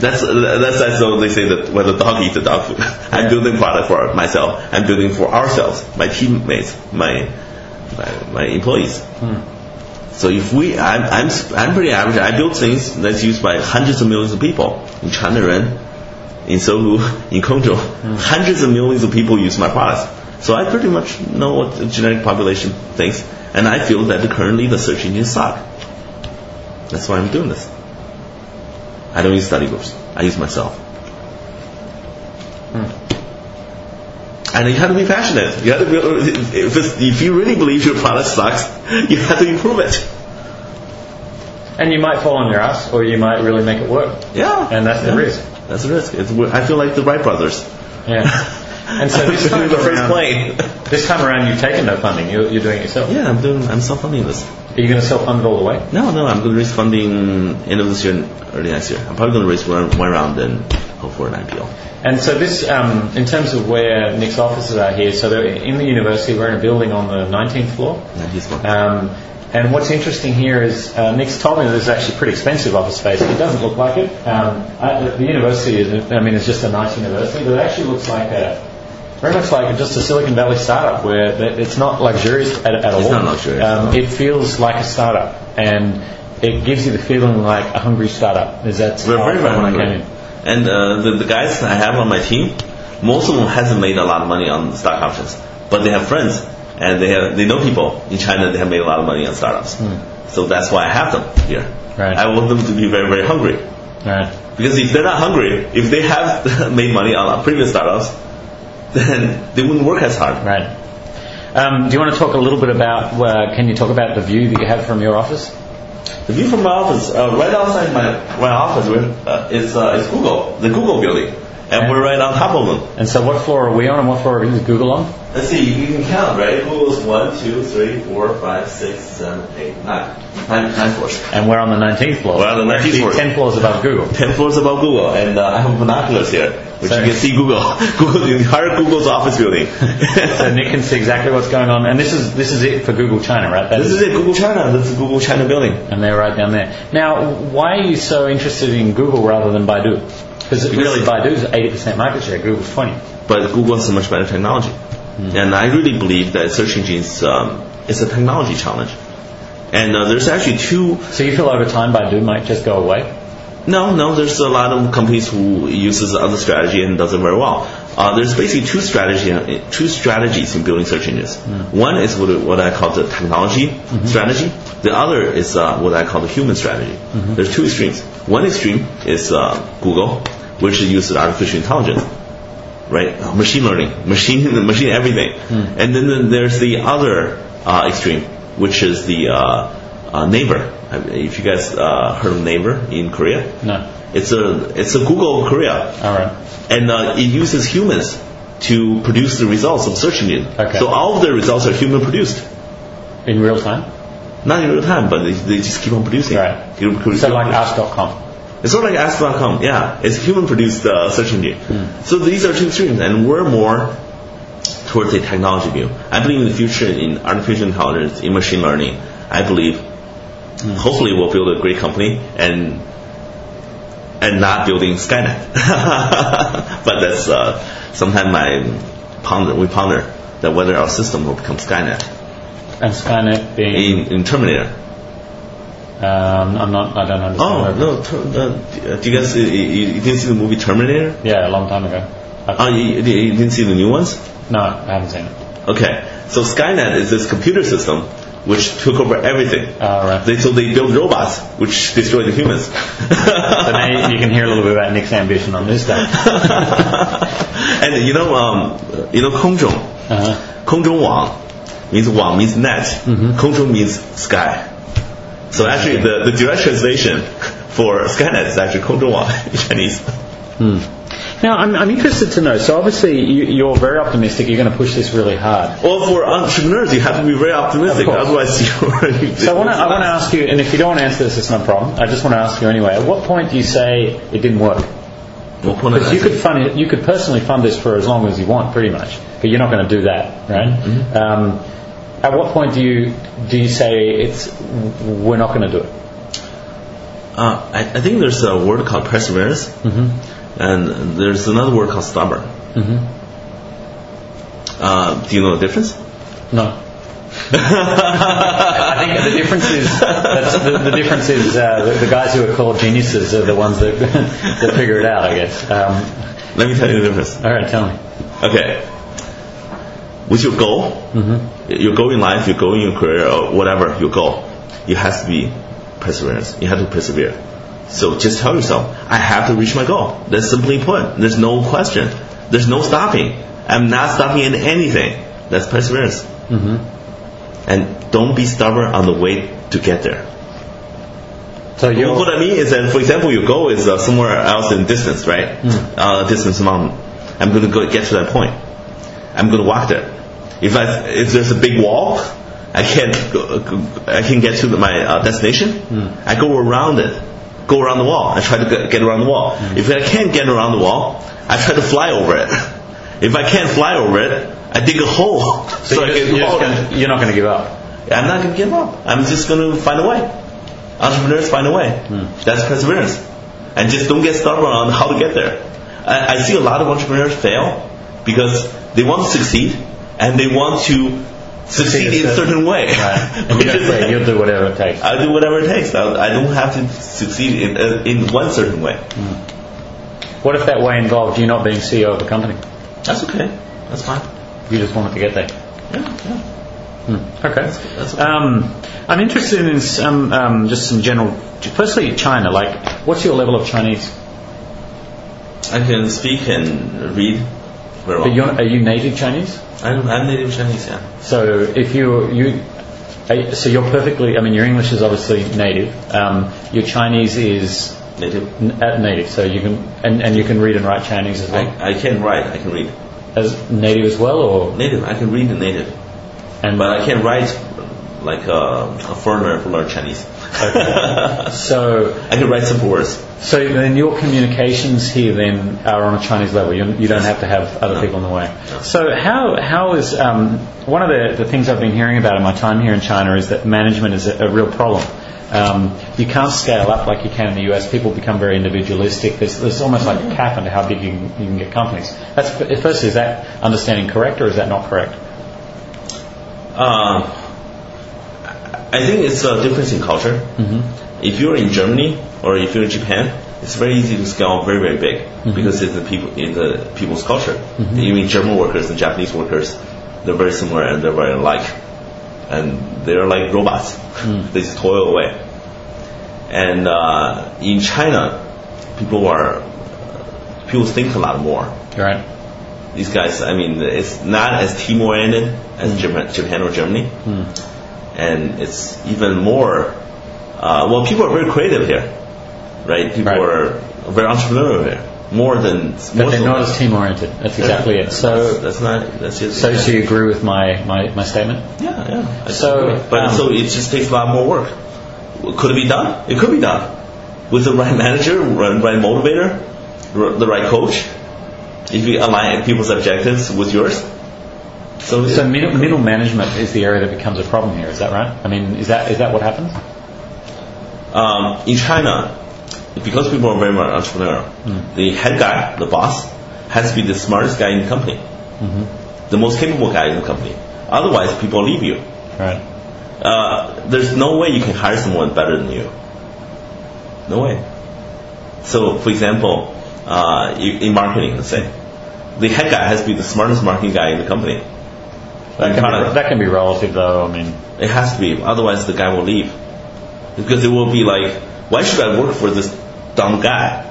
That's that's as though they say that when the dog eats the dog food. I'm building product for myself. I'm building for ourselves, my teammates, my my, my employees. Hmm. So if we, I'm, I'm I'm pretty average. I build things that's used by hundreds of millions of people in China, in Sohu, in Kongzhong. Hmm. Hundreds of millions of people use my products. So I pretty much know what the genetic population thinks, and I feel that currently the search engines suck. That's why I'm doing this. I don't use study groups. I use myself. Hmm. And you have to be passionate. You have to be, if, if you really believe your product sucks, you have to improve it. And you might fall on your ass, or you might really make it work. Yeah. And that's the risk. That's the risk. It's, I feel like the Wright brothers. Yeah. And so this time the around, plane. this time around, you've taken no funding. You're, you're doing it yourself. Yeah, I'm doing. I'm self-funding this. Are you going to self-fund it all the way? No, no, I'm going to raise funding end of this year, early next year. I'm probably going to raise one, one round and hope for an IPO. And so this, um, in terms of where Nick's offices are here, so they're in the university. We're in a building on the 19th floor. Yeah, he's one. Um, and what's interesting here is uh, Nick's told me that this is actually pretty expensive office space. It doesn't look like it. Um, I, the university is, I mean, it's just a nice university, but it actually looks like a very much like just a Silicon Valley startup where it's not luxurious at, at all. It's not luxurious, Um, it feels like a startup, and it gives you the feeling like a hungry startup. Is that We're very, very felt when I hungry. And uh, the, the guys I have on my team, most of them hasn't made a lot of money on stock options, but they have friends and they have they know people in China that have made a lot of money on startups. So that's why I have them here. Right. I want them to be very, very hungry. Right. Because if they're not hungry, if they have made money on previous startups, then they wouldn't work as hard. Right. Um, do you want to talk a little bit about? Uh, can you talk about the view that you have from your office? The view from my office, uh, right outside my my office, uh, is uh, is Google, the Google building, and we're right on top of them. And so, what floor are we on, and what floor is Google on? Let's see, you can count, right? Google's one, two, three, four, five, six, seven, eight, nine, nine, nine floors. And we're on the 19th floor. We're on the 19th floor. 10 floors above Google. Ten floors above Google, and uh, I have binoculars here, which Sorry. you can see Google, Google, the entire Google's office building. So Nick can see exactly what's going on, and this is this is it for Google China, right? That this is it, Google China. That's the Google China building. and they're right down there. Now, why are you so interested in Google rather than Baidu? Because really, Baidu's 80% market share, Google's 20. but Google has a much better technology. And I really believe that search engines um, is a technology challenge. And uh, there's actually two. So you feel over time Baidu might just go away? No, no. There's a lot of companies who uses other strategy and does it very well. Uh, there's basically two strategy, two strategies in building search engines. One is what, what I call the technology strategy. The other is uh, what I call the human strategy. There's two extremes. One extreme is uh, Google, which uses artificial intelligence right? Uh, Machine learning, machine, machine everything. And then the- there's the other uh, extreme, which is the uh, uh, Naver. If you guys uh, heard of Naver in Korea, No. It's a it's a Google of Korea, All right. and uh, it uses humans to produce the results of search engine. Okay. So all of the results are human produced, In real time? not in real time, but they, they just keep on producing. Right. Keep producing. So like Ask.com. It's sort of like Ask.com, yeah. It's human produced uh, search engine. So these are two extremes, and we're more towards a technology view. I believe in the future in artificial intelligence, in machine learning. I believe hopefully we'll build a great company and and not building Skynet. but that's uh, sometimes I ponder we ponder that whether our system will become Skynet And Skynet being... in, in Terminator. Um, I'm not... I don't understand. Oh no! Ter- uh, do you guys you, you didn't see the movie Terminator? Yeah, a long time ago. Oh, you, you didn't see the new ones? no, I haven't seen it. Okay, so Skynet is this computer system which took over everything. Oh, right. They, so they built robots which destroy the humans. So now you, you can hear a little bit about Nick's ambition on this stuff. and you know, um, you know, 空中, Uh-huh. 空中网 means 网 means net. Mm-hmm. 空中 means sky. So actually, the, the direct translation for Skynet is actually 空中网 in Chinese. Now, I'm, I'm interested to know. So obviously, you, you're very optimistic. You're going to push this really hard. Well, for entrepreneurs, you have to be very optimistic. Otherwise, you're. So I want to I want to ask you, and if you don't want to answer this, it's no problem. I just want to ask you anyway. At what point do you say it didn't work? What point Because you could fund it, you could personally fund this for as long as you want, pretty much. But you're not going to do that, right? Mm-hmm. Um, at what point do you do you say it's we're not going to do it? Uh, I, I think there's a word called perseverance, Mm-hmm. And there's another word called stubborn. Uh, do you know the difference? No. I think the difference is that's, the, the difference is uh, the, the guys who are called geniuses are the ones that that figure it out. I guess. Um, Let me tell you the difference. all right, tell me. Okay. With your goal, your goal in life, your goal in your career, or whatever your goal, you have to be perseverance. You have to persevere. So just tell yourself, I have to reach my goal. That's simply put. There's no question. There's no stopping. I'm not stopping in anything. That's perseverance. And don't be stubborn on the way to get there. So what I mean is that, for example, your goal is uh, somewhere else in distance, right? Uh, distance mountain. I'm going to go get to that point. I'm going to walk there. If I if there's a big wall, I can't go, I can get to my uh, destination. I go around it, go around the wall. I try to get, get around the wall. Mm-hmm. If I can't get around the wall, I try to fly over it. If I can't fly over it, I dig a hole so, so I you're, can you're, just hold it. gonna, you're not going to give up. I'm not going to give up. I'm just going to find a way. Entrepreneurs find a way. Hmm. That's perseverance. And just don't get stubborn on how to get there. I, I see a lot of entrepreneurs fail because they want to succeed and they want to succeed in a certain way. Right. And you don't is say like, you'll do whatever it takes. I'll do whatever it takes. I, I don't have to succeed in, uh, in one certain way. What if that way involved you not being CEO of the company? That's okay. That's fine. You just wanted to get there. Yeah, yeah. Okay. that's okay. Um, I'm interested in some um, just some general. Firstly, China. Like, what's your level of Chinese? I can speak and read very Are well. you, are you native Chinese? I'm, I'm native Chinese, yeah. So if you you, so you're perfectly. I mean, your English is obviously native. Um, your Chinese is Native. n- uh, native, so you can and, and you can read and write Chinese as well I, I can write, I can read. as native as well, or Native, I can read the native. and But I can't write like a, a foreigner who learned Chinese. so I can write simple words. so then your communications here then are on a Chinese level. You, you don't have to have other No. people in the way. No. So how how is um, one of the, the things I've been hearing about in my time here in China is that management is a, a real problem. Um, you can't scale up like you can in the US. People become very individualistic. There's, there's almost like a cap into how big you can, you can get companies. That's firstly, is that understanding correct or is that not correct? Um, I think it's a difference in culture. Mm-hmm. If you're in Germany or if you're in Japan, it's very easy to scale very very big Mm-hmm. because it's the people in the people's culture. Even German workers and Japanese workers, they're very similar and they're very alike, and they're like robots. Mm. they just toil away. And uh, in China, people are people think a lot more Right. these guys, I mean, it's not as team oriented as Japan, Japan or Germany, and it's even more. Uh, well, people are very creative here, right? People Right. are very entrepreneurial here, more than But they're not as team oriented. That's exactly it. So that's not that's it. so so you agree with my, my, my statement? yeah, yeah. I So, but um, so it just takes a lot more work. Could it be done? It could be done with the right manager, right, right motivator, the right coach. If you align people's objectives with yours, so, So middle, middle management is the area that becomes a problem here. Is that right? I mean, is that is that what happens? um, in China, because people are very much entrepreneurial, the head guy, the boss, has to be the smartest guy in the company, the most capable guy in the company. Otherwise, people leave you. Right. Uh, there's no way you can hire someone better than you. No way. So, for example, uh, in marketing, let's say, the head guy has to be the smartest marketing guy in the company. That can, be, product. that can be relative, though. I mean, It has to be, otherwise the guy will leave. Because it will be like, why should I work for this dumb guy?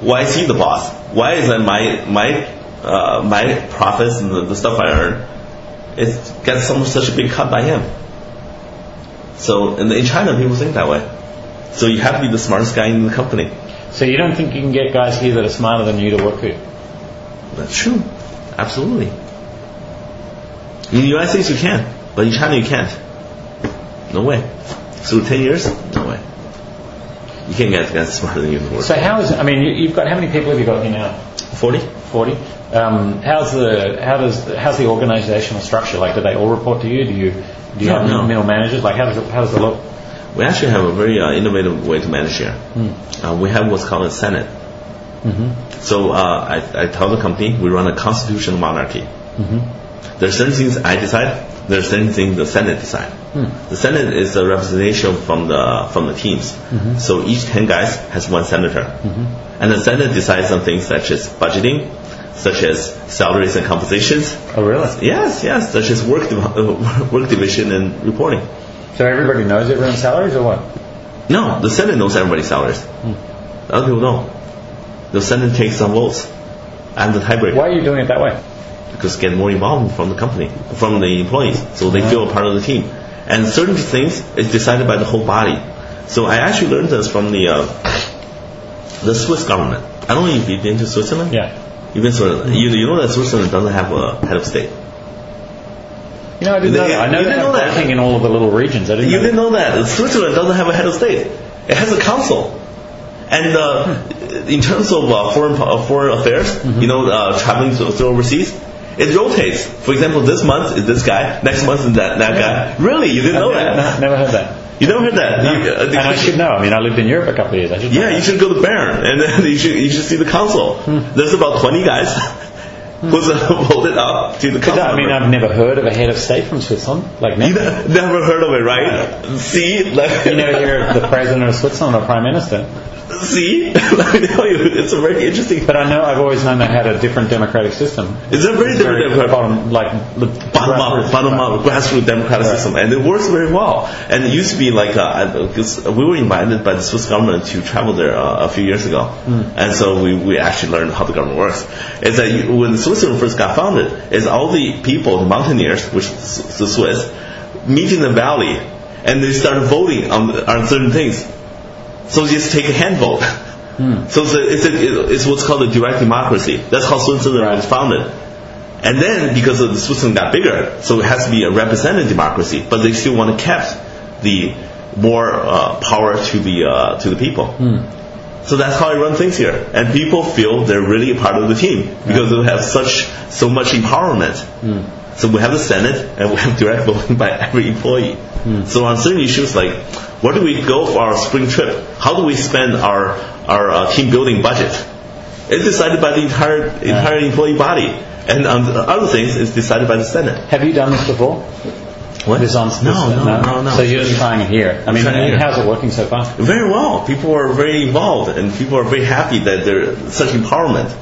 Why is he the boss? Why is that my my uh, my profits and the, the stuff I earn, it gets some such a big cut by him? So in, in China, people think that way. So you have to be the smartest guy in the company. so you don't think you can get guys here that are smarter than you to work here? That's true, absolutely. In the United States, you can, but in China, you can't. No way. So ten years, no way. You can't get guys smarter than you in the world. So how is? I mean, you, you've got how many people have you got here now? Forty. Forty. Um, how's the how does how's the organisational structure? Like, do they all report to you? Do you do you No, have no. middle managers? Like, how does it, how does it look? We actually have a very uh, innovative way to manage here. Uh, we have what's called a senate. So uh, I, I tell the company we run a constitutional monarchy. There are certain things I decide. There are certain things the senate decide. Hmm. The senate is a representation from the from the teams. Mm-hmm. So each ten guys has one senator, mm-hmm. and the senate decides on things such as budgeting, such as salaries and compensations. Oh, really? Yes, yes, such as work div- work division and reporting. So everybody knows everyone's salaries, or what? No, the Senate knows everybody's salaries. The other people don't. The Senate takes some votes. I'm the tiebreaker Why are you doing it that way? Because get more involvement from the company, from the employees, so they feel a part of the team. And certain things is decided by the whole body. So I actually learned this from the uh, the Swiss government. I don't know if you've been to Switzerland. Yeah. You've been to Switzerland. You, you know that Switzerland doesn't have a head of state. You know, I didn't You know that. I know didn't know that? in all of the little regions. I didn't You know didn't know that Switzerland doesn't have a head of state. It has a council. And uh, in terms of uh, foreign uh, foreign affairs, Mm-hmm. you know, uh, traveling to, through overseas, it rotates. For example, this month is this guy, next month is that that Yeah. guy. Really, you didn't know that? never heard that. You never heard that? You, uh, and I should know. I mean, I lived in Europe a couple of years. I should know yeah, you should go to Bern, and then you should you should see the council. Hmm. There's about 20 guys, was uh, voted up to the. I mean. I've never heard of a head of state from Switzerland. Like, never. never heard of it, right? See, like, You never hear of the president of Switzerland or prime minister. see, let me tell you, it's a very interesting. But I know I've always known they had a different democratic system. It's a very different Very democratic- bottom, like the bottom up, bottom up, grassroots democratic Right. system, and it works very well. And it used to be like uh, we were invited by the Swiss government to travel there uh, a few years ago, and so we, we actually learned how the government works. Is that you, when Switzerland first got founded, is all the people, the mountaineers, which is the Swiss, meet in the valley, and they start voting on on certain things. So just take a hand vote. So it's, a, it's, a, it's what's called a direct democracy. That's how Switzerland was founded. And then because the Switzerland got bigger, so it has to be a representative democracy, but they still want to keep the more uh, power to the uh, to the people. So that's how I run things here, and people feel they're really a part of the team because they have such so much empowerment. So we have the Senate and we have direct voting by every employee. So on certain issues like where do we go for our spring trip? How do we spend our our uh, team building budget? It's decided by the entire entire employee body, and on other things, it's decided by the Senate. Have you done this before? What? This on No, no, no, no. So you're just trying it here. I mean, how's it working so far? Very well. People are very involved, and people are very happy that there's such empowerment.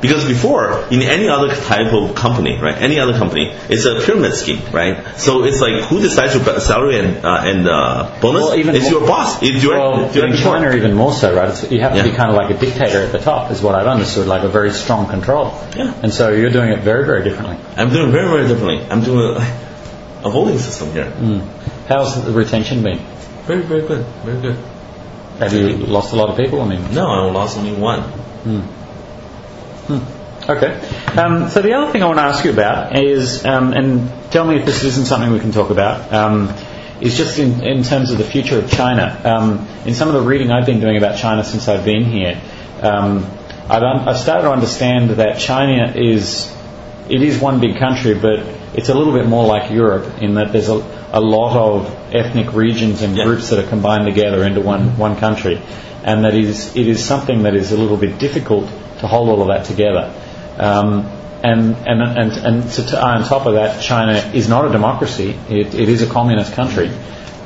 Because before, in any other type of company, right, any other company, it's a pyramid scheme, right? So it's like who decides your salary and uh, and uh, bonus? Well, even it's more- your boss. It's your, Well, direct in. China even more so, right? It's, you have to be kind of like a dictator at the top, is what I've understood, like a very strong control. Yeah. And so you're doing it very, very differently. I'm doing very very differently. I'm doing a, voting system here. How's the retention been? Very very good. Very good. Have you lost a lot of people? I mean, No, I lost only one. Okay. Um, so the other thing I want to ask you about is, um, and tell me if this isn't something we can talk about, um, is just in, in terms of the future of China. Um, in some of the reading I've been doing about China since I've been here, um, I've, un- I've started to understand that China is it is one big country, but it's a little bit more like Europe in that there's a, a lot of ethnic regions and Yeah. groups that are combined together into one, one country. And that is, it is something that is a little bit difficult to hold all of that together. Um, and, and, and, and to, to, on top of that, China is not a democracy. It, it is a communist country.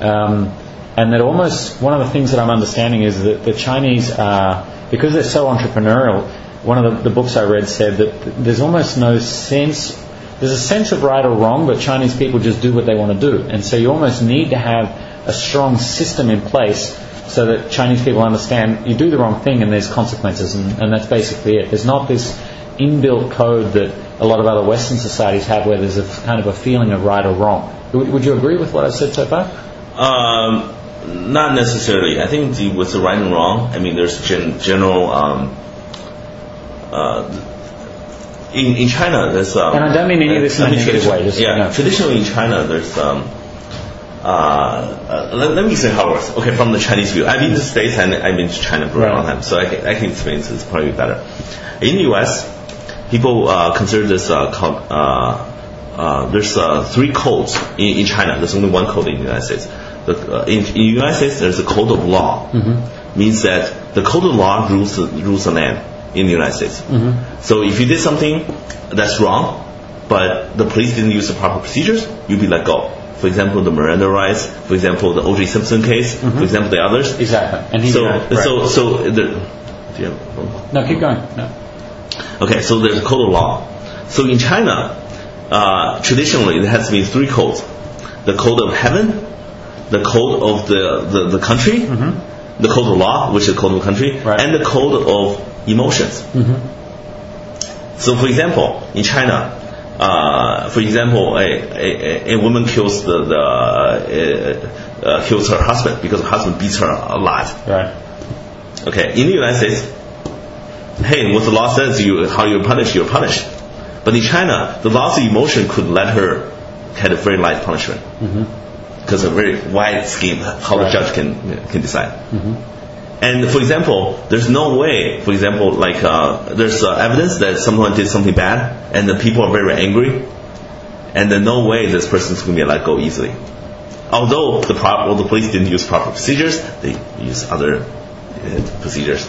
Um, and that almost one of the things that I'm understanding is that the Chinese are, because they're so entrepreneurial, one of the, the books I read said that there's almost no sense, there's a sense of right or wrong, but Chinese people just do what they want to do. And so you almost need to have a strong system in place so that Chinese people understand you do the wrong thing and there's consequences, and, and that's basically it. There's not this inbuilt code that a lot of other Western societies have where there's a kind of a feeling of right or wrong. Would, would you agree with what I've said so far? Um, not necessarily. I think the, with the right and wrong, I mean, there's gen, general. Um, uh, in, in China, there's. Um, And I don't mean any of this in a negative way, just yeah, know. traditionally in China, there's. Um, uh, uh, let, let me say how it works. Okay, from the Chinese view, I've been to the States and I've been to China for a Right. long time, so I can, I can explain this probably better. In the U.S., people uh, consider this uh, called. Uh, uh, there's uh, three codes in, in China. There's only one code in the United States. The, uh, in, in the United States, there's a code of law. Means that the code of law rules the, rules the land in the United States. So if you did something that's wrong, but the police didn't use the proper procedures, you'll be let go. For example, the Miranda rights. For example, the O.J. Simpson case. For example, the others. Exactly. And So, right, so, so the. Do you have, no, keep going. No. Okay, so there's a code of law. So in China, uh, traditionally there has been three codes: the code of heaven, the code of the the, the country, the code of law, which is the code of the country, Mm-hmm. Right. and the code of emotions. So, for example, in China. Uh, for example, a, a, a woman kills the, the uh, uh, kills her husband because her husband beats her a lot. Right. Okay, in the United States, hey, what the law says you how you're punished, you're punished. But in China, the laws of emotion could let her get a very light punishment because a very wide scheme how the judge can can decide. And for example, there's no way. For example, like uh, there's uh, evidence that someone did something bad, and the people are very angry, and there's no way this person's going to be let go easily. Although the, pro- well, the police didn't use proper procedures, they use other uh, procedures.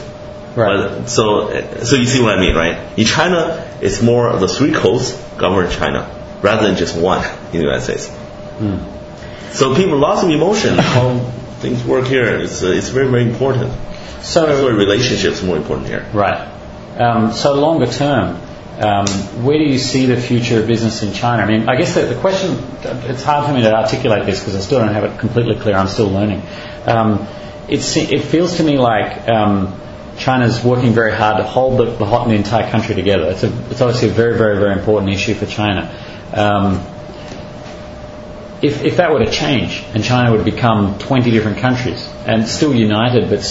Right. But, so, so you see what I mean, right? In China, it's more the three codes govern China rather than just one in the United States. Hmm. So people, lots of emotion, things work here. It's, uh, it's very, very important. So, That's why relationships more important here. right. Um, so longer term, um, where do you see the future of business in China? I mean, I guess the, the question, it's hard for me to articulate this because I still don't have it completely clear. I'm still learning. Um, it feels to me like um, China's working very hard to hold the, the, the entire country together. It's, a, it's obviously a very, very, very important issue for China. Um, if, if that were to change and China would become 20 different countries and still united but,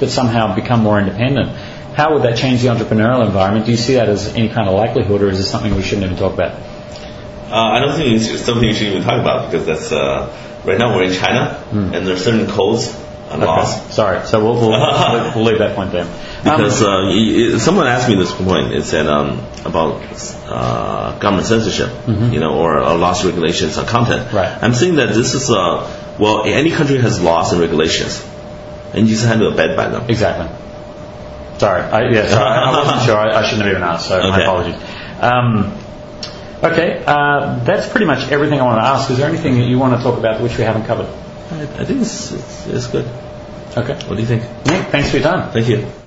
but somehow become more independent, how would that change the entrepreneurial environment? Do you see that as any kind of likelihood or is this something we shouldn't even talk about? Uh, I don't think it's something you should even talk about because that's uh, right now we're in China and there are certain codes Hmm. Okay. Sorry. So we'll, we'll, we'll, we'll leave that point there. Because Um, uh, someone asked me this point. It said um, about uh, government censorship, you know, or uh, laws, regulations on content. Mm-hmm. Right. I'm saying that this is uh, well, any country has laws and regulations, and you just have to abide by them. Exactly. Sorry. I, yeah, sorry. I wasn't sure. I, I shouldn't have even asked, so my apologies. Um, okay. Uh, that's pretty much everything I want to ask. Is there anything that you want to talk about which we haven't covered? I, I think it's, it's, it's good. Okay. What do you think? Nick, thanks for your time. Thank you.